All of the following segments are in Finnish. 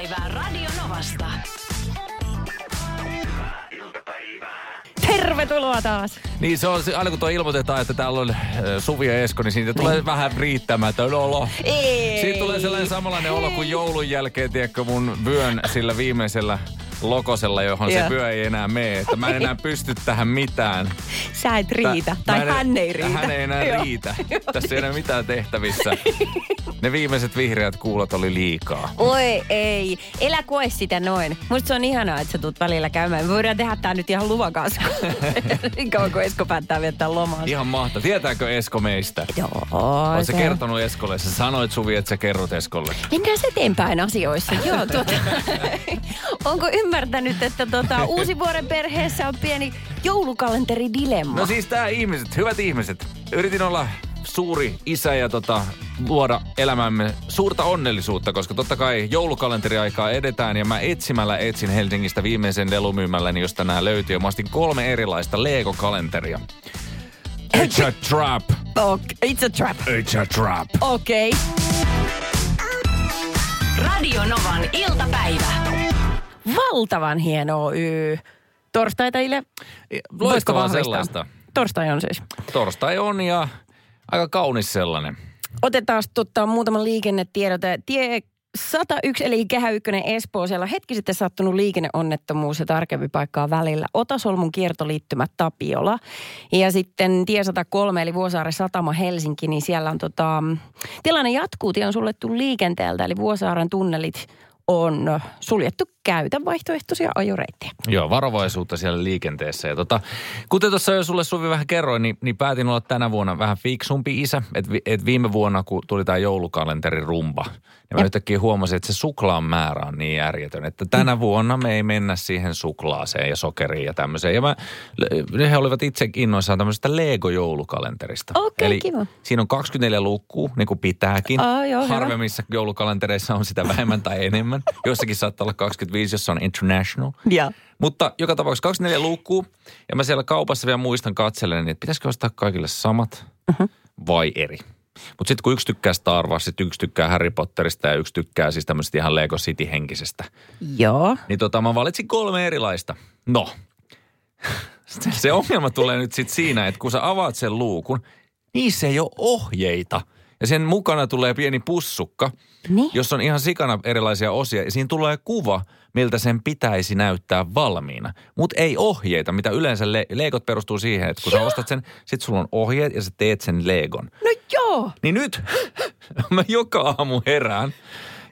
iltapäivää Radio Novasta. Tervetuloa taas. Niin se on, aina kun tuo ilmoitetaan, että täällä on äh, Suvi ja Esko, niin siitä tulee vähän riittämätön olo. Ei. Siitä tulee sellainen samanlainen olo kuin joulun jälkeen, tiedätkö, mun vyön sillä viimeisellä lokosella, johon se Joo. vyö ei enää mene. Että mä en enää pysty tähän mitään. Sä et riitä. Mä tai en- hän ei riitä. Hän ei enää Joo. riitä. Tässä ei enää mitään tehtävissä. Ne viimeiset vihreät kuulot oli liikaa. Oi ei, elä koe sitä noin. Musta se on ihanaa, että sä tulet välillä käymään. Me voidaan tehdä tää nyt ihan luvan kanssa. niin kauan kun Esko päättää viettää lomaa. Ihan mahtavaa. Tietääkö Esko meistä? Joo, Oletko se- kertonut Eskolle? Sä sanoit Suvi, että sä kerrot Eskolle. Mennään eteenpäin asioissa. Joo, tuota, onko ymmärtänyt, että tota, uusi vuoden perheessä on pieni joulukalenteri-dilemma? No siis tää ihmiset, hyvät ihmiset. Yritin olla suuri isä ja tota, luoda elämämme suurta onnellisuutta, koska totta kai joulukalenteriaikaa edetään ja mä etsimällä etsin Helsingistä viimeisen lelumyymälläni, josta nämä löytyy. Mä ostin kolme erilaista Lego-kalenteria. It's a trap. Okay, it's a trap. It's a trap. Okei. Radio Novan iltapäivä. Valtavan hieno y. Torstaita Ile. Voisiko Loistavaa vahvistaa? sellaista. Torstai on siis. Torstai on ja aika kaunis sellainen. Otetaan tota, muutama liikennetiedote. Tie 101 eli Kehä 1 Espoo. Siellä on hetki sitten sattunut liikenneonnettomuus ja tarkempi paikkaa välillä. Otasolmun kiertoliittymä Tapiola. Ja sitten tie 103 eli Vuosaaren satama Helsinki, niin siellä on tota, tilanne jatkuu. Tie on suljettu liikenteeltä eli Vuosaaren tunnelit on suljettu. Käytä vaihtoehtoisia ajoreittejä. Joo, varovaisuutta siellä liikenteessä. Ja tota, kuten tuossa jo sulle Suvi vähän kerroin, niin, niin päätin olla tänä vuonna vähän fiksumpi isä. Että et viime vuonna, kun tuli tämä joulukalenterin rumba, niin mä Jep. yhtäkkiä huomasin, että se suklaan määrä on niin järjetön, että tänä Mm. vuonna me ei mennä siihen suklaaseen ja sokeriin ja tämmöiseen. Ja mä, he olivat itse innoissaan tämmöisestä Lego-joulukalenterista. Okei, Eli kiva. siinä on 24 luukkuu, niin kuin pitääkin. Aa, joo. Harvemmissa joulukalentereissa on sitä vähemmän tai enemmän. Joissakin saattaa olla 25, jos se on international. Ja. Mutta joka tapauksessa 24 luukkuu. Ja mä siellä kaupassa vielä muistan katsellen, että pitäisikö ostaa kaikille samat Mhm. vai eri. Mutta sitten kun yksi tykkää Star Warsista, yksi tykkää Harry Potterista ja yksi tykkää siis tämmöistä ihan Lego City-henkisestä. Joo. Niin tota mä valitsin kolme erilaista. No, se ongelma tulee nyt sitten siinä, että kun sä avaat sen luukun, niissä ei ole ohjeita. Ja sen mukana tulee pieni pussukka, Niin. jossa on ihan sikana erilaisia osia. Ja siinä tulee kuva, miltä sen pitäisi näyttää valmiina. Mutta ei ohjeita, mitä yleensä le- leikot perustuu siihen, että kun sä ostat sen, sit sulla on ohjeet ja sä teet sen legon. No joo. Niin nyt mä joka aamu herään.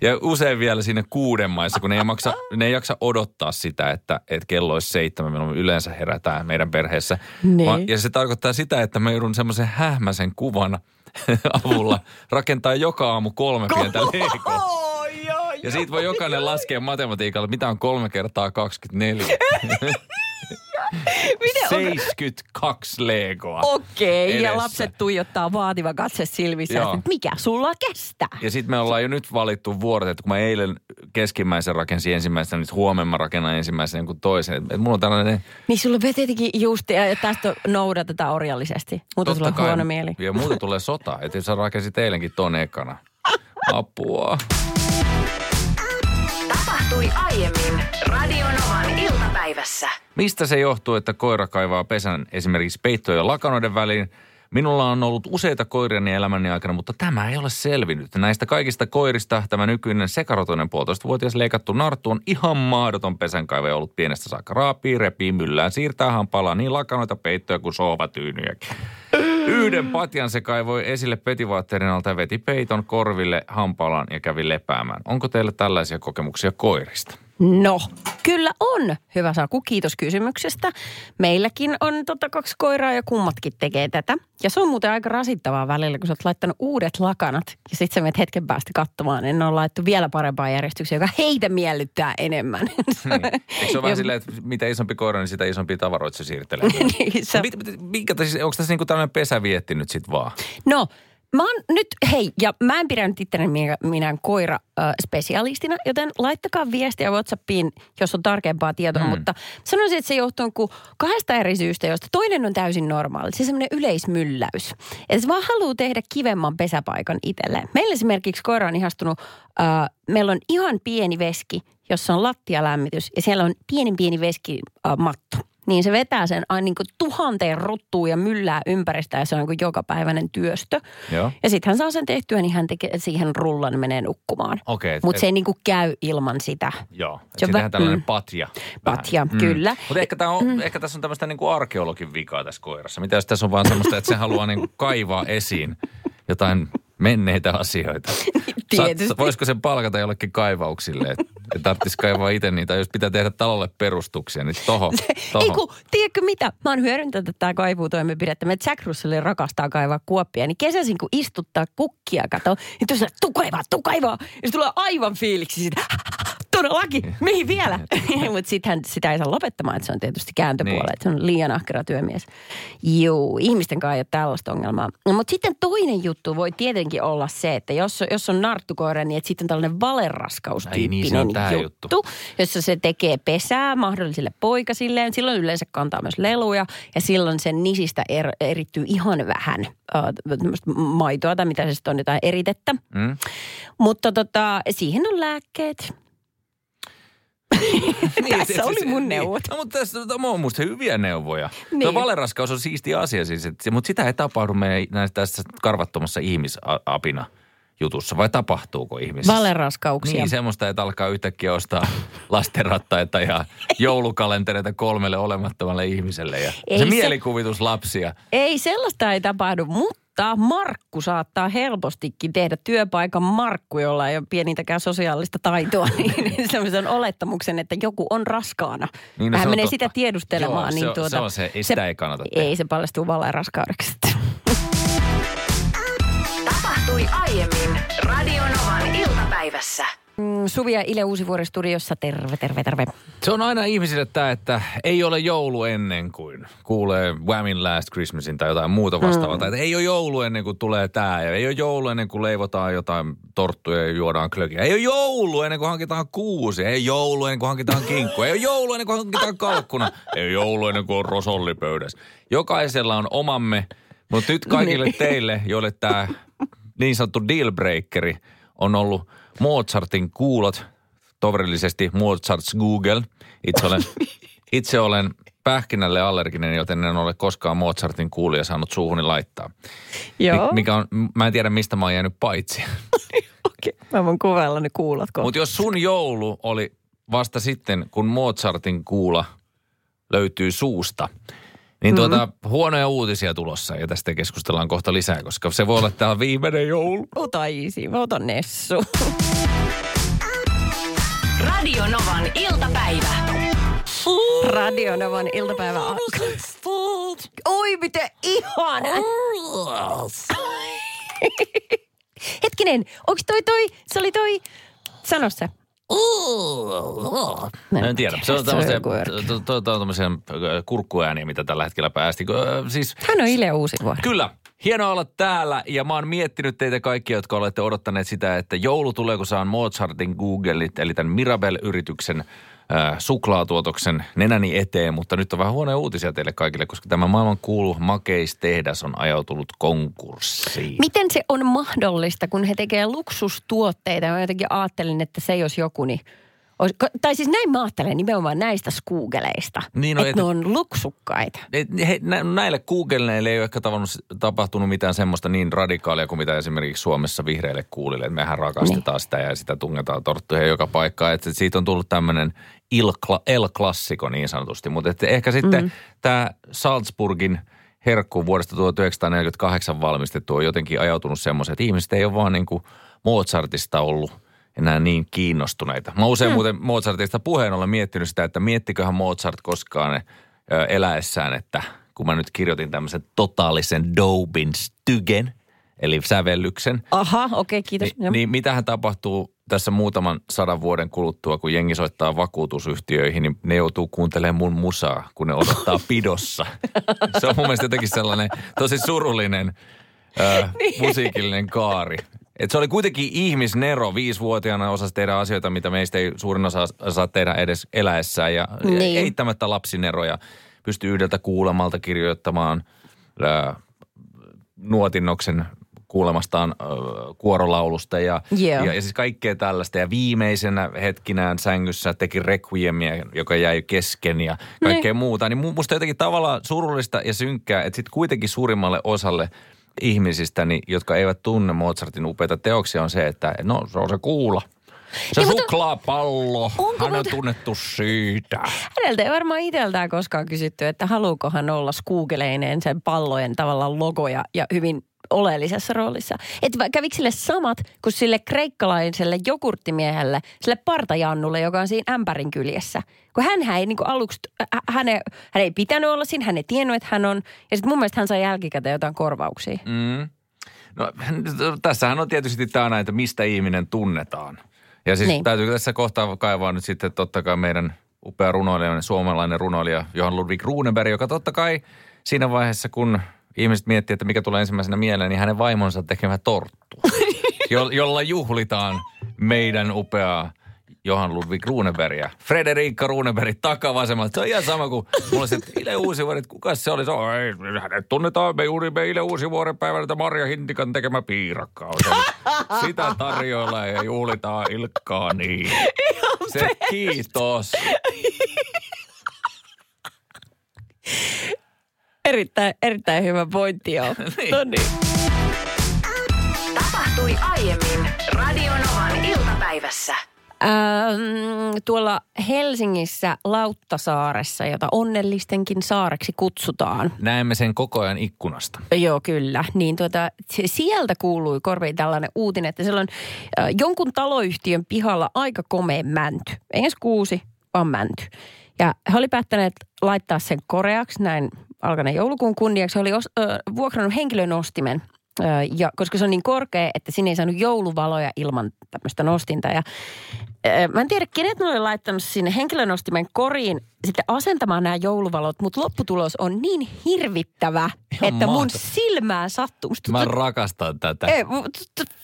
Ja usein vielä sinne kuuden maissa, kun ne ei, maksa, ne ei jaksa odottaa sitä, että, että kello olisi seitsemän, milloin me yleensä herätään meidän perheessä. Niin. ja se tarkoittaa sitä, että mä joudun semmoisen hähmäisen kuvan avulla rakentaa joka aamu kolme pientä leikoa. Ja siitä voi jokainen laskea matematiikalla, mitä on kolme kertaa 24. Miten on? 72 legoa. Okei, ja edessä. lapset tuijottaa vaativa katse silmissä, että mikä sulla kestää? Ja sitten me ollaan jo nyt valittu vuorot, että kun mä eilen keskimmäisen rakensin ensimmäisenä, nyt huomenna rakennan ensimmäisen kuin toisen. Et, mulla on tällainen... Niin sulla on tietenkin just, ja tästä noudatetaan orjallisesti. Mutta sulla on huono mieli. Ja muuta tulee sota. Että sä rakensit eilenkin ton ekana. Apua. Tapahtui aiemmin Radio Novan iltapäivässä. Mistä se johtuu, että koira kaivaa pesän esimerkiksi peittojen ja lakanoiden väliin? Minulla on ollut useita koiriani elämäni aikana, mutta tämä ei ole selvinnyt. Näistä kaikista koirista tämä nykyinen sekarotoinen puolitoistavuotias leikattu narttu on ihan mahdoton pesänkaivaja ollut pienestä saakka. Raapii, repii, myllään, siirtää hampalaa niin lakanoita, peittoja kuin sohvatyynyjäkin. Yhden patjan se kaivoi esille petivaatterin alta ja veti peiton korville hampaalaan ja kävi lepäämään. Onko teillä tällaisia kokemuksia koirista? No, kyllä on. Hyvä Saku, kiitos kysymyksestä. Meilläkin on tota kaksi koiraa ja kummatkin tekee tätä. Ja se on muuten aika rasittavaa välillä, kun sä oot laittanut uudet lakanat ja sit sä menet hetken päästä katsomaan, niin ne on laittu vielä parempaan järjestykseen, joka heitä miellyttää enemmän. Niin. Eikö se ole vähän silleen, että mitä isompi koira, niin sitä isompia tavaroita se siirtelee? niin, sä, Mit, mit, minkä, onko tässä niinku tällainen pesävietti nyt sit vaan? no, Mä oon nyt, hei, ja mä en pidä nyt itteni minä, minä koira äh, spesialistina, joten laittakaa viestiä WhatsAppiin, jos on tarkempaa tietoa, mm. mutta sanoisin, että se johtuu kuin kahdesta eri syystä, joista toinen on täysin normaali. Se semmoinen yleismylläys. Että se vaan haluaa tehdä kivemman pesäpaikan itselleen. Meillä esimerkiksi koira on ihastunut, äh, meillä on ihan pieni veski, jossa on lattialämmitys ja siellä on pieni pieni veski äh, matto niin se vetää sen aina niin kuin tuhanteen ruttuun ja myllää ympäristä ja se on niin jokapäiväinen työstö. Joo. Ja sitten hän saa sen tehtyä, niin hän tekee siihen rullan menee nukkumaan. Et- Mutta se ei niin kuin käy ilman sitä. Joo, Se on se on vä- tällainen mm. patja. Patja, kyllä. Mutta ehkä, tää on, mm. ehkä tässä on tämmöistä niinku arkeologin vikaa tässä koirassa. Mitä jos tässä on vaan semmoista, että se haluaa niinku kaivaa esiin jotain menneitä asioita. Tietysti. voisiko sen palkata jollekin kaivauksille, että et tarvitsisi kaivaa itse niitä. Jos pitää tehdä talolle perustuksia, niin tohon. tohon. Ei kun, tiedätkö mitä? Mä oon hyödyntänyt tätä kaivuutoimenpidettä. Me Jack Russell rakastaa kaivaa kuoppia. Niin kesäisin kun istuttaa kukkia, kato, niin tuossa tuu kaivaa, tuu kaivaa. Ja se tulee aivan fiiliksi siitä. Todellakin, mihin vielä? Mutta sittenhän sitä ei saa lopettamaan, että se on tietysti kääntöpuolella. Niin. Että se on liian ahkera työmies. Joo, ihmisten kanssa ei ole tällaista ongelmaa. No, mutta sitten toinen juttu voi tietenkin olla se, että jos, jos on narttukoira, niin että sitten tällainen Ai niin, se on valeraskaustyyppinen juttu. juttu, jossa se tekee pesää mahdollisille poikasilleen. Silloin yleensä kantaa myös leluja ja silloin sen nisistä er, erittyy ihan vähän äh, maitoa tai mitä se sitten on, jotain eritettä. Mm? Mutta tota, siihen on lääkkeet. Tässä se- oli mun neuvot. Niin. No, mutta tässä on mun mielestä hyviä neuvoja. Niin. Tuo valeraskaus on siisti asia siis, että, mutta sitä ei tapahdu meidän näissä tässä karvattomassa ihmisapina jutussa, vai tapahtuuko ihmisissä? Valeraskauksia. Niin, semmoista, että alkaa yhtäkkiä ostaa lastenrattaita ja joulukalentereita kolmelle olemattomalle ihmiselle ja Ei se, se- mielikuvitus lapsia. Ei sellaista ei tapahdu, mutta Markku saattaa helpostikin tehdä työpaikan Markku, jolla ei ole pienintäkään sosiaalista taitoa, niin semmoisen olettamuksen, että joku on raskaana. Niin, no Hän se menee totta. sitä tiedustelemaan. Joo, niin se on- tuota, se on se- ei sitä ei kannata tehdä. Ei, se paljastuu valeraskaudeksi. Tapahtui aiemmin Radionovan iltapäivässä. Mm, Suvi ja Ile Uusivuori studiossa, terve, terve, terve. Se on aina ihmisille tämä, että ei ole joulu ennen kuin kuulee Whamin Last Christmasin tai jotain muuta vastaavaa. Mm. Tai että ei ole joulu ennen kuin tulee tämä ja ei ole joulu ennen kuin leivotaan jotain torttuja ja juodaan klökiä. Ei ole joulu ennen kuin hankitaan kuusi. Ei ole joulu ennen kuin hankitaan kinkku. Ei ole joulu ennen kuin hankitaan kalkkuna. Ei ole joulu ennen kuin on rosolli pöydässä. Jokaisella on omamme, mutta nyt kaikille Niin. teille, joille tämä niin sanottu dealbreakeri on ollut Mozartin kuulot, toverillisesti Mozart's Google. Itse olen, itse olen pähkinälle allerginen, joten en ole koskaan Mozartin kuulia saanut suuhuni laittaa. Joo, Mi- mikä on, mä en tiedä mistä mä oon jäänyt paitsi. okei. Mä voin kuvailla ne kuulot. Mutta jos sun joulu oli vasta sitten, kun Mozartin kuula löytyy suusta, niin tuota, mm. huonoja uutisia tulossa ja tästä keskustellaan kohta lisää, koska se voi olla tää viimeinen joulu. Ota easy, mä otan Nessu. Radionovan iltapäivä. Radio Novan iltapäivä alkaa. Oi, miten ihana! Hetkinen, onks toi toi, se oli toi, sano se. Mä en tiedä. Se on tämmöisiä, joku örkki. to- to- to- tämmöisiä äh, kurkkuääniä, mitä tällä hetkellä päästi. Ö, Siis Hän on Ile Uusivuori. Kyllä. Hienoa olla täällä ja mä oon miettinyt teitä kaikkia, jotka olette odottaneet sitä, että joulu tulee, kun saan Mozartin Googlit, eli tämän Mirabel-yrityksen äh, suklaatuotoksen nenäni eteen, mutta nyt on vähän huonoja uutisia teille kaikille, koska tämä maailman kuulu makeistehdas on ajautunut konkurssiin. Miten se on mahdollista, kun he tekee luksustuotteita? Mä jotenkin ajattelin, että se jos joku, niin... Tai siis näin mä ajattelen nimenomaan näistä skuugeleista. Niin, no, että et- ne on luksukkaita. Et he, nä, näille Googleille ei ole ehkä tavannut, tapahtunut mitään semmoista niin radikaalia kuin mitä esimerkiksi Suomessa vihreille kuulille. Että mehän rakastetaan niin. sitä ja sitä tungetaan torttuja joka paikkaan. Että siitä on tullut tämmöinen El-klassiko niin sanotusti. Mutta ehkä sitten mm. tämä Salzburgin herkku vuodesta 1948 valmistettu on jotenkin ajautunut semmoisen, että ihmiset ei ole vaan niin kuin Mozartista ollut enää niin kiinnostuneita. Mä usein mm. muuten Mozartista puheen olen miettinyt sitä, että miettiköhän Mozart koskaan ö, eläessään, että kun mä nyt kirjoitin tämmöisen totaalisen Dobin stygen, eli sävellyksen, Aha, okei, okay, kiitos. niin, niin mitähän tapahtuu tässä muutaman sadan vuoden kuluttua, kun jengi soittaa vakuutusyhtiöihin, niin ne joutuu kuuntelemaan mun musaa, kun ne odottaa pidossa. Se on mun mielestä jotenkin sellainen tosi surullinen ää, musiikillinen kaari. Et se oli kuitenkin ihmisnero, viisivuotiaana osasi tehdä asioita, mitä meistä ei suurin osa saa tehdä edes eläessään. Ja Niin. niin. eittämättä lapsinero ja pystyi yhdeltä kuulemalta kirjoittamaan ää, nuotinnoksen kuulemastaan äh, kuorolaulusta ja, Joo. ja, ja siis kaikkea tällaista. Ja viimeisenä hetkinään sängyssä teki Requiemia, joka jäi kesken ja kaikkea muuta. Niin mu- musta jotenkin tavallaan surullista ja synkkää, että sitten kuitenkin suurimmalle osalle ihmisistä, niin, jotka eivät tunne Mozartin upeita teoksia, on se, että no se on se kuula. Se Niin, mutta- suklaapallo, Onko hän on muuten- tunnettu siitä. Häneltä ei varmaan itseltään koskaan kysytty, että haluuko hän olla skuukeleineen sen pallojen tavallaan logoja ja hyvin oleellisessa roolissa. Että kävikö sille samat kuin sille kreikkalaiselle jogurttimiehelle, sille partajannulle, joka on siinä ämpärin kyljessä. Kun hän ei niin kuin aluksi, hä- hän ei, hän ei pitänyt olla siinä, hän ei tiennyt, että hän on. Ja sitten mun mielestä hän sai jälkikäteen jotain korvauksia. Mm. No tässähän on tietysti tämä aina, että mistä ihminen tunnetaan. Ja siis niin. täytyy tässä kohtaa kaivaa nyt sitten totta kai meidän upea runoilija, suomalainen runoilija Johan Ludwig Runeberg, joka totta kai siinä vaiheessa, kun ihmiset miettii, että mikä tulee ensimmäisenä mieleen, niin hänen vaimonsa tekemä torttu, jo, jolla juhlitaan meidän upeaa Johan Ludwig Runebergia. Frederiikka Runeberg takavasemmalta. Se on ihan sama kuin mulla se, että Ile Uusivuori, että kuka se oli? Se on, ei, hänet tunnetaan me juuri me Ile Uusivuoren päivänä, että Marja Hintikan tekemä piirakka on se. Sitä tarjoillaan ja juhlitaan Ilkkaa niin. Se kiitos. Erittäin, erittäin hyvä pointti joo. Niin. No niin. Tapahtui aiemmin Radionovan iltapäivässä. Ähm, tuolla Helsingissä Lauttasaaressa, jota onnellistenkin saareksi kutsutaan. Näemme sen koko ajan ikkunasta. Joo, kyllä. Niin tuota, sieltä kuului korviin tällainen uutinen, että siellä on äh, jonkun taloyhtiön pihalla aika komea mänty. Ei edes kuusi, vaan mänty. Ja he oli päättäneet laittaa sen koreaksi näin alkaneen joulukuun kunniaksi. Oli os, äh, vuokrannut henkilönostimen, äh, ja, koska se on niin korkea, että sinne ei saanut jouluvaloja ilman tämmöistä nostinta. Ja, mä en tiedä, kenet ne oli laittanut sinne henkilönostimen koriin sitten asentamaan nämä jouluvalot, mutta lopputulos on niin hirvittävä, Ihan että mun silmään sattuu. Musta Mä tuntuu- rakastan tätä. ei,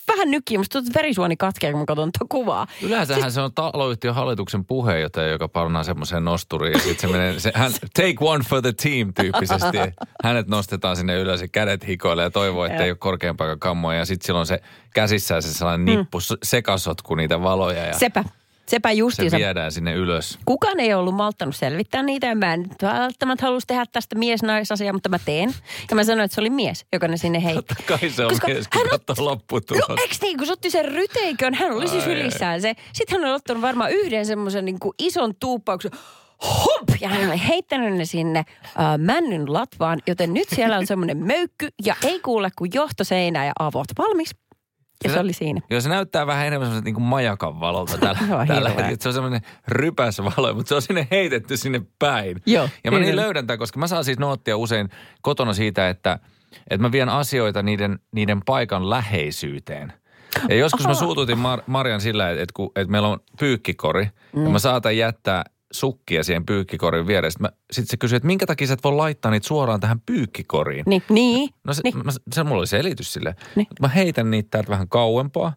vähän nykkii, musta tuntuu, verisuoni katkee, kun mä katson tuota kuvaa. Yleensähän siis... se on taloyhtiön hallituksen puheenjohtaja, joka pannaan semmoiseen nosturiin ja sitten se menee, se, hän, take one for the team tyyppisesti. Hänet nostetaan sinne ylös ja kädet hikoille ja toivoo, että ei ole korkeampaa kammoja. Ja sitten silloin se käsissään se sellainen nippu, mm. sekasotku niitä valoja ja Sepä, sepä se justiinsa. viedään sinne ylös. Kukaan ei ollut malttanut selvittää niitä ja mä en nyt välttämättä halus tehdä tästä mies-naisasiaa, mutta mä teen. Ja mä sanoin, että se oli mies, joka ne sinne heitti. Totta kai se on Koska mies, kun hän No lopputulos. eikö niin, kun se otti sen ryteikön, hän oli siis ylissään se. Sitten hän oli ottanut varmaan yhden semmoisen niin ison tuuppauksen. Hump! Ja hän oli heittänyt ne sinne äh, männyn latvaan, joten nyt siellä on semmoinen möykky ja ei kuule kuin johtoseinä ja avot. Valmis. Ja se oli siinä. Joo, se näyttää vähän enemmän semmoiselta niin kuin majakan valolta tällä, Se tällä hetkellä. Se on semmoinen rypäs valo, mutta se on sinne heitetty sinne päin. Joo, Ja mä niin kyllä. löydän tämän, koska mä saan siis noottia usein kotona siitä, että, että mä vien asioita niiden, niiden paikan läheisyyteen. Ja joskus mä suututin Mar- Marjan sillä, että, kun, että meillä on pyykkikori mm. ja mä saatan jättää sukkia siihen pyykkikorin vieressä. Sitten se kysyi, että minkä takia sä et voi laittaa niitä suoraan tähän pyykkikoriin. Niin, niin. No se, niin. mä, se mulla oli selitys sille. Niin. Mä heitän niitä täältä vähän kauempaa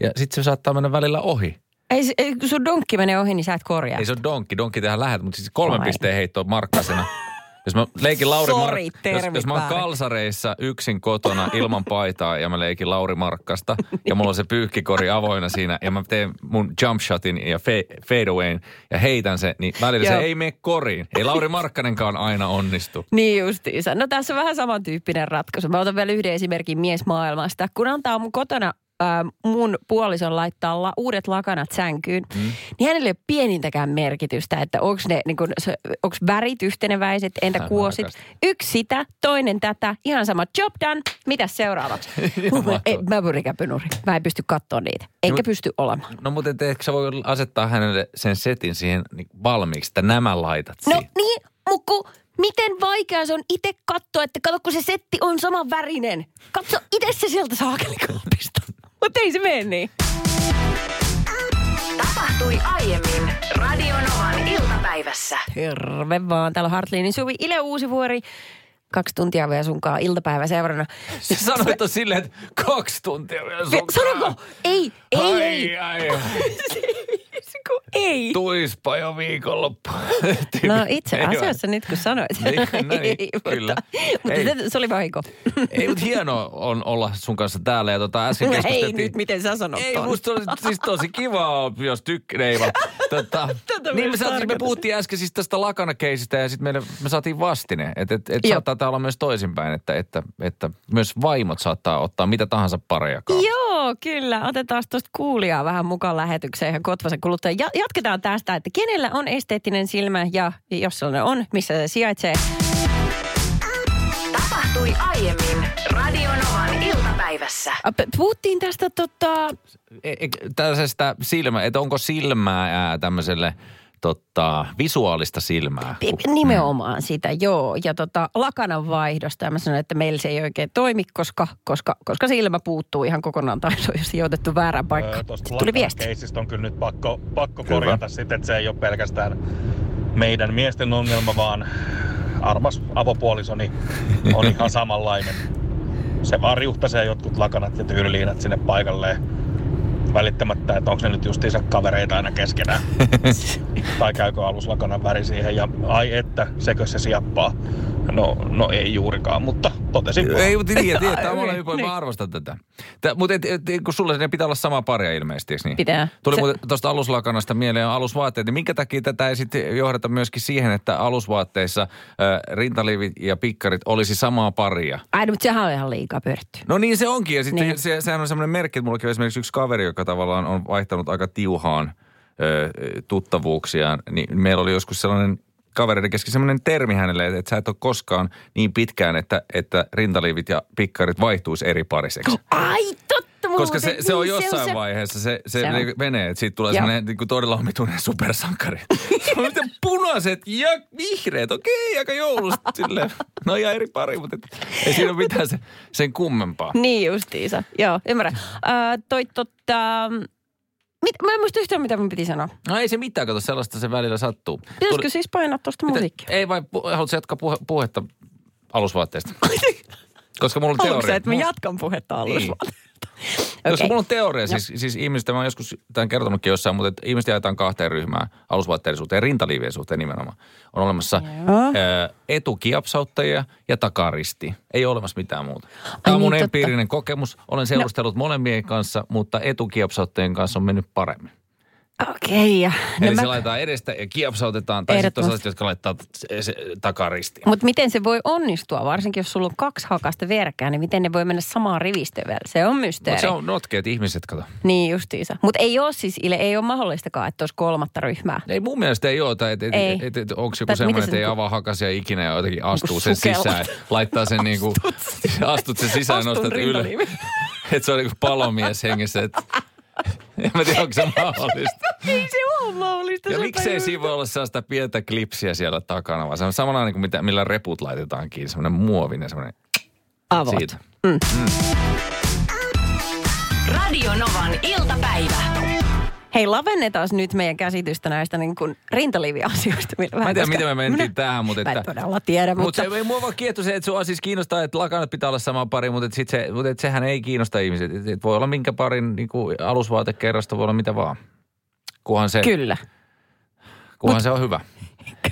ja sitten se saattaa mennä välillä ohi. Ei, ei, kun sun donkki menee ohi, niin sä et korjaa. Ei se ole donkki, donkki tähän lähet, mutta siis kolmen Ai. pisteen heitto marskkasena. Jos mä leikin Lauri Sorry, jos, termit jos mä oon kalsareissa yksin kotona ilman paitaa ja mä leikin Lauri Markkasta ja mulla on se pyykkikori avoinna siinä ja mä teen mun jump shotin ja fe, fadeawayn ja heitän se, niin välillä Joo. se ei mene koriin. Ei Lauri Markkanenkaan aina onnistu. Niin justiinsa. No tässä on vähän samantyyppinen ratkaisu. Mä otan vielä yhden esimerkin miesmaailmasta. Kun antaa mun kotona ää, mun puolison laittaa la, uudet lakanat sänkyyn, mm. niin hänellä ei ole pienintäkään merkitystä, että onko ne niin kun, onks värit yhteneväiset, entä Hän kuosit. Yksi sitä, toinen tätä, ihan sama job done. Mitäs seuraavaksi? Mä, ei, mä käpynuri. Mä en pysty katsoa niitä. Enkä mut- pysty olemaan. No mutta ehkä sä voi asettaa hänelle sen setin siihen niin valmiiksi, että nämä laitat No siihen. niin, mukku, miten vaikea se on itse katsoa, että kato kun se setti on saman värinen. Katso itse se sieltä saakelikaapista. Mutta ei se mene niin. Tapahtui aiemmin Radionovan iltapäivässä. Terve vaan. Täällä on Hartliinin Suvi Ile Uusivuori. kaksi tuntia vielä sunkaan iltapäivä seurana. Sanoit on silleen, että kaksi tuntia vielä sun Sanonko? Ei, ei, ai, ei. ai, Kun ei. tuispa jo viikonloppu. No itse asiassa nyt kun sanoit. Niin, no niin, Ei, kyllä. Mutta, Ei. se, oli vahinko. Ei, mutta hienoa on olla sun kanssa täällä. Ja tota, äsken Ei keskusteltiin- nyt, miten sä sanot Ei, ton. musta oli siis tosi kiva, jos tykkää. Ei. Tota, Tätä niin me, saatiin, me puhuttiin äsken siis tästä lakanakeisistä ja sitten meille, me saatiin vastine. Että et, et saattaa tää olla myös toisinpäin, että, että, että myös vaimot saattaa ottaa mitä tahansa parejakaan. Joo, kyllä. Otetaan tuosta kuulijaa vähän mukaan lähetykseen ihan Kotvasen kuluttaja. Ja, jatketaan tästä, että kenellä on esteettinen silmä ja jos sellainen on, missä se sijaitsee. Tapahtui aiemmin Radionovan iltapäivässä. Puhuttiin tästä tota, E, e, tällaisesta silmä, että onko silmää ää, tämmöiselle tota, visuaalista silmää? nimenomaan sitä, joo. Ja tota, lakanan vaihdosta. Ja mä sanoin, että meillä se ei oikein toimi, koska, koska, koska silmä puuttuu ihan kokonaan tai se on sijoitettu väärään paikkaan. Tuosta Tuli viesti. on kyllä nyt pakko, pakko korjata sitten, että se ei ole pelkästään meidän miesten ongelma, vaan armas avopuolisoni on ihan samanlainen. Se vaan riuhtaisee jotkut lakanat ja tyyliinät sinne paikalleen välittämättä, että onko ne nyt justiinsa kavereita aina keskenään. tai käykö aluslakanan väri siihen ja ai että, sekö se siappaa. No, no ei juurikaan, mutta totesin vaan. Ei, mutta niin, niin, tämä on Okei, okay, niin. mä arvostan tätä. Tää, mutta et, et, kun sulle ne pitää olla sama paria ilmeisesti, eikö niin? Pitää. Tuli Se- muuten tuosta aluslakanasta mieleen alusvaatteet, niin minkä takia tätä ei sitten johdeta myöskin siihen, että alusvaatteissa äh, rintaliivit ja pikkarit olisi samaa paria? Ai, no, mutta sehän on ihan liikaa pyöritty. No niin se onkin, ja sitten Niin. se, sehän on semmoinen merkki, että mulla on esimerkiksi yksi kaveri, joka tavallaan on vaihtanut aika tiuhaan tuttavuuksiaan, niin meillä oli joskus sellainen kavereiden kesken semmoinen termi hänelle, että, sä et ole koskaan niin pitkään, että, että rintaliivit ja pikkarit vaihtuisi eri pariseksi. Ai, totta Koska se, se on Niin, jossain se. vaiheessa, se, se, Se on. menee, että siitä tulee semmoinen niin kuin todella omituinen supersankari. Sitten punaiset ja vihreät, okei, aika joulusta silleen. No ihan eri pari, mutta et, ei siinä ole mitään se, sen kummempaa. Niin justiinsa. Joo, ymmärrän. Äh, toi tota... Mit, mä en muista yhtään, mitä mun piti sanoa. No ei se mitään, kato sellaista se välillä sattuu. Pitäisikö Tuli- siis painaa tuosta musiikkia? Ei vai pu- haluatko jatkaa puhe, puhetta alusvaatteista? Koska mulla on Haluatko teoria. sä, että mä jatkan puhetta alussa? Niin. Okei. Koska mulla on teoria, siis, siis ihmiset, mä oon joskus tämän kertonutkin jossain, mutta että ihmiset jaetaan kahteen ryhmään alusvaatteiden suhteen, rintaliivien suhteen nimenomaan. On olemassa Joo. ää, etukiapsauttajia ja takaristi. Ei ole olemassa mitään muuta. Tämä on niin, mun totta. empiirinen kokemus. Olen seurustellut molemmien kanssa, mutta etukiapsauttajien kanssa on mennyt paremmin. Okei. Eli No se mä... laitetaan edestä ja kiapsautetaan, tai sitten on sellaiset, jotka laittaa se, se, takaristiin. Mutta miten se voi onnistua, varsinkin jos sulla on kaksi hakasta verkää, niin miten ne voi mennä samaan rivistöön vielä? Se on mysteeri. Mutta se on notkeet ihmiset, kato. Niin justiinsa. Mutta ei ole siis, Ile, ei ole mahdollistakaan, että olisi kolmatta ryhmää. Ei mun mielestä ei ole, tai et, et, Ei. et, et, onko joku semmoinen, se että ei niinku- avaa hakasia ikinä ja jotenkin astuu sen sisään, laittaa sen niinku, astut sen sisään, nostat ylös. Että se on niinku palomies hengessä, että en mä tiedä, onko se mahdollista. Ei se ole mahdollista. Ja miksei siinä voi olla sellaista pientä klipsiä siellä takana, vaan se on samanlainen kuin mitä, millä reput laitetaan kiinni, semmoinen muovinen, semmoinen Avot. siitä. Radio Novan iltapäivä. Hei, lavennetaan nyt meidän käsitystä näistä niin kuin rintaliiviasioista. Mä en tiedä, miten me mentiin tähän, mutta Mä en että... todella tiedä, Mutta mutta... se ei mua vaan kiehto se, että sua siis kiinnostaa, että lakanat pitää olla sama pari, mutta, et sit se, mutta et sehän ei kiinnosta ihmiset. Et, et voi olla minkä parin niin kuin alusvaatekerrasta, voi olla mitä vaan. Kunhan se, Kyllä. kunhan se on hyvä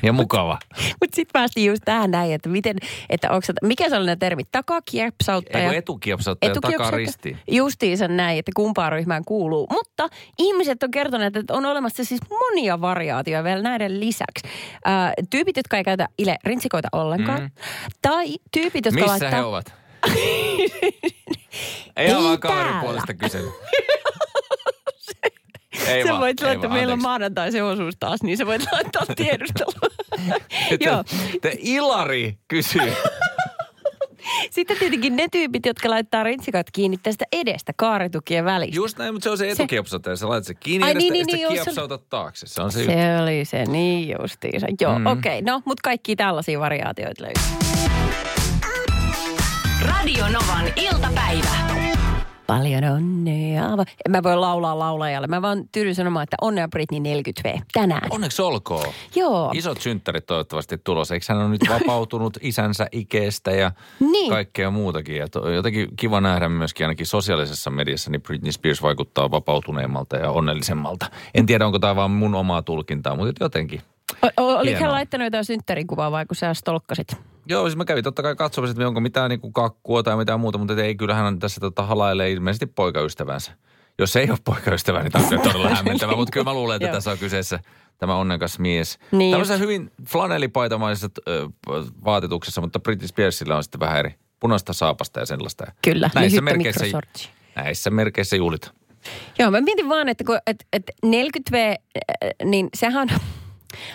ja mukava. Mutta sitten päästiin just tähän näin, että miten, että onko mikä se oli ne termit? Takakiepsauttaja. Eikö etukiepsauttaja ja Etukiepsauttaja. takaristi? Justiinsa näin, että kumpaan ryhmään kuuluu. Mutta ihmiset on kertoneet, että on olemassa siis monia variaatioita vielä näiden lisäksi. Ää, tyypit, jotka ei käytä ile rintsikoita ollenkaan. Mm. Tai tyypit, jotka Missä laittaa... he ovat? ei ole vaan kaverin täällä. puolesta kysely. ei Sä vaan, voit ei laittaa, vaan, meillä on anteeksi. maanantai se osuus taas, niin sä voit laittaa tiedustelua. Joo. Te, Ilari kysyy. Sitten tietenkin ne tyypit, jotka laittaa rintsikat kiinni tästä edestä kaaritukien välistä. Just näin, mutta se on se etukiepsauttaja. Sä laitat se kiinni Ai edestä niin, ja niin, sitten niin, se- kiepsautat taakse. Se on se, juttu. Se oli se, niin justiinsa. Joo, Mm. mm. okei. Okay. No, mutta kaikki tällaisia variaatioita löytyy. Radio Novan iltapäivä. Paljon onnea. En mä voi laulaa laulajalle. Mä vaan tyydyn sanomaan, että onnea Britney 40V. Tänään. Onneksi olkoon. Joo. Isot synttärit toivottavasti tulossa. Eikö hän ole nyt vapautunut isänsä ikeestä ja Niin. kaikkea muutakin. Ja to, jotenkin kiva nähdä myöskin ainakin sosiaalisessa mediassa, niin Britney Spears vaikuttaa vapautuneemmalta ja onnellisemmalta. En tiedä, onko tämä vaan mun omaa tulkintaa, mutta jotenkin. O- Oliko hän laittanut jotain synttärikuvaa vai kun sä stolkkasit? Joo, siis mä kävin totta kai katsomassa, että onko mitään niin kakkua tai mitään muuta, mutta ei, kyllähän hän tässä tota, halailee ilmeisesti poikaystävänsä. Jos ei ole poikaystävä, niin tämä on todella hämmentävä, mutta kyllä mä luulen, että tässä on kyseessä tämä onnekas mies. Niin just. hyvin flanellipaitamaisessa vaatetuksessa, mutta Britney Spearsilla on sitten vähän eri punaista saapasta ja sellaista. Kyllä, näissä merkeissä, näissä merkeissä juhlita. Joo, mä mietin vaan, että kun, et, et 40V, äh, niin sehän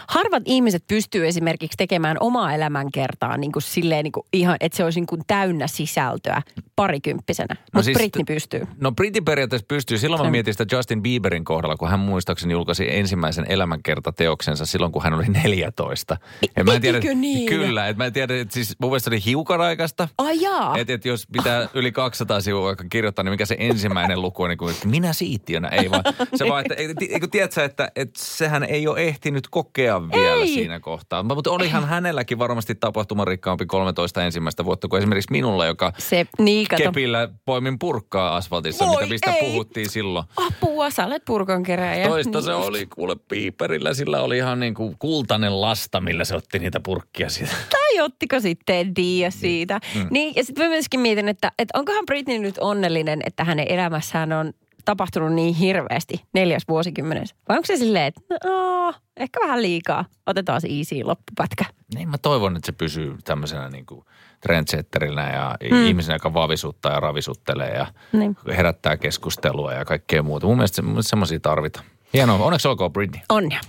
harvat ihmiset pystyy esimerkiksi tekemään omaa elämänkertaa niin kuin silleen niin kuin ihan, että se olisi niin kuin täynnä sisältöä parikymppisenä. Mutta no siis Britney pystyy. No Britin periaatteessa pystyy. Silloin mä mietin sitä Justin Bieberin kohdalla, kun hän muistaakseni julkaisi ensimmäisen elämänkertateoksensa silloin, kun hän oli 14. Ja mä en tiedä, eikö niin? Kyllä, että mä en tiedä, että siis mun mielestä oli hiukan aikaista. Ai jaa. Että et jos pitää yli 200 sivua vaikka kirjoittaa, niin mikä se ensimmäinen luku on, niin kuin, että minä siittiönä, ei vaan. Se vaan, että eikö tiedätkö, että, että sehän ei ole ehtinyt kokea vielä Ei. siinä kohtaa. Mutta olihan hänelläkin varmasti tapahtumarikkaampi 13 ensimmäistä vuotta kuin esimerkiksi minulla, joka Se, niin kato. kepillä poimin purkkaa asfaltissa, Voi mitä, mistä ei. puhuttiin silloin. Apua, sä olet purkonkeräjä. Toista Niin se oli kuule piiperillä, sillä oli ihan niin kuin kultainen lasta, millä se otti niitä purkkia siitä. Tai ottiko sitten, en tiedä siitä. Mm. Niin, ja sitten mä myöskin mietin, että, että onkohan Britney nyt onnellinen, että hänen elämässään on tapahtunut niin hirveästi neljäs vuosikymmenessä. Vai onko se silleen, että no, ehkä vähän liikaa, otetaan se easy loppupätkä. Niin mä toivon, että se pysyy tämmöisenä niin kuin trendsetterinä ja mm. ihmisenä, joka vavisuttaa ja ravisuttelee ja Niin. herättää keskustelua ja kaikkea muuta. Mun mielestä, se- mun mielestä semmoisia tarvitaan. Hienoa. Onneksi olkoon Britney. Onnea.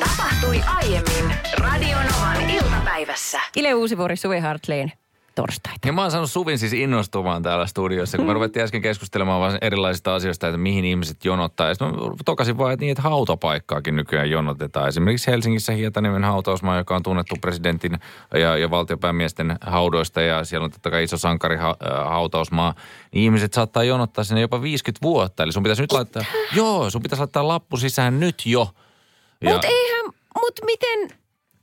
Tapahtui aiemmin Radionovan iltapäivässä. Ile Uusivuori, Suvi Hartleen, torstaita. Ja mä oon saanut Suvin siis innostumaan täällä studiossa, kun me ruvettiin äsken keskustelemaan vaan erilaisista asioista, että mihin ihmiset jonottaa. Ja sitten mä tokasin vaan, että niin, että hautapaikkaakin nykyään jonotetaan. Esimerkiksi Helsingissä Hietaniemen hautausmaa, joka on tunnettu presidentin ja, ja valtiopäämiesten haudoista, ja siellä on totta kai iso sankari ha, äh, hautausmaa. Niin ihmiset saattaa jonottaa sinne jopa 50 vuotta. Eli sun pitäisi nyt laittaa, joo, sun pitäisi laittaa lappu sisään nyt jo. Mutta eihän, mut miten,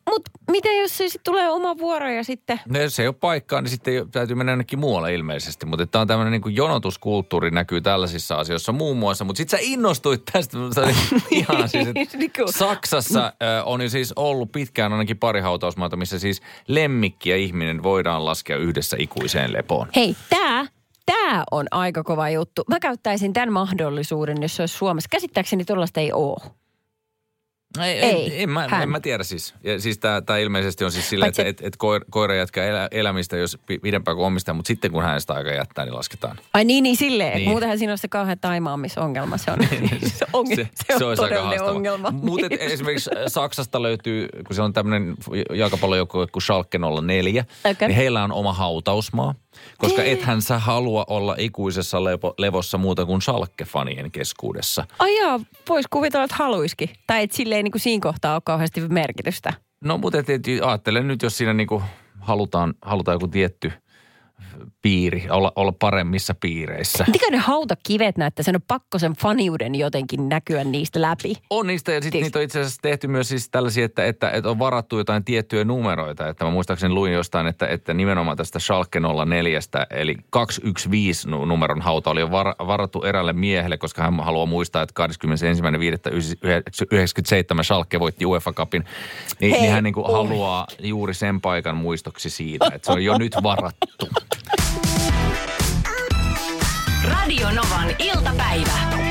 mut miten jos se sit tulee oma vuoro ja sitten... No jos ei ole paikkaa, niin sitten täytyy mennä jonnekin muualle ilmeisesti. Mutta tämä on tämmöinen niin jonotuskulttuuri näkyy tällaisissa asioissa muun muassa. Mutta sitten sä innostuit tästä. Ihana siis, Niin Saksassa on jo siis ollut pitkään ainakin pari hautausmaata, missä siis lemmikki ja ihminen voidaan laskea yhdessä ikuiseen lepoon. Hei, tämä Tämä on aika kova juttu. Mä käyttäisin tämän mahdollisuuden, jos se olisi Suomessa. Käsittääkseni tuollaista ei ole. Ei, Ei, ei en, mä, hän. en mä tiedä siis. Ja siis tämä ilmeisesti on siis silleen, Paitsi- että et, et koira, koira jatkaa elä, elämistä, jos pi- pidempään kuin omistaa, mutta sitten kun hän sitä aika jättää, niin lasketaan. Ai niin, niin silleen. Niin. Niin. Muutenhan siinä on se kauhean taimaamisongelma. Se on, se on, se, se on aika todellinen ongelma. Mutta Niin. esimerkiksi Saksasta löytyy, kun se on tämmöinen jalkapallojoukkue kuin Schalke 04, Okei. niin heillä on oma hautausmaa. Koska ethän sä halua olla ikuisessa lepo, levossa muuta kuin Schalke-fanien keskuudessa. Ai jaa, vois kuvitella, että haluiskin. Tai että sille ei niin kuin siinä kohtaa ole kauheasti merkitystä. No mutta ajattelen nyt, jos siinä niinku halutaan, halutaan joku tietty piiri, olla, olla paremmissa piireissä. Mikä ne hautakivet näyttää? Sen on pakko sen faniuden jotenkin näkyä niistä läpi. On niistä ja sitten niitä on itse asiassa tehty myös siis tällaisia, että, että, että on varattu jotain tiettyjä numeroita. Että mä muistaakseni luin jostain, että, että nimenomaan tästä Schalke 04, eli 215 nu- numeron hauta oli var, varattu erälle miehelle, koska hän haluaa muistaa, että 21.5.97 Schalke voitti UEFA Cupin. Niin, Hei, niin hän niin kuin haluaa juuri sen paikan muistoksi siitä, että se on jo nyt varattu. Radio Novan iltapäivä.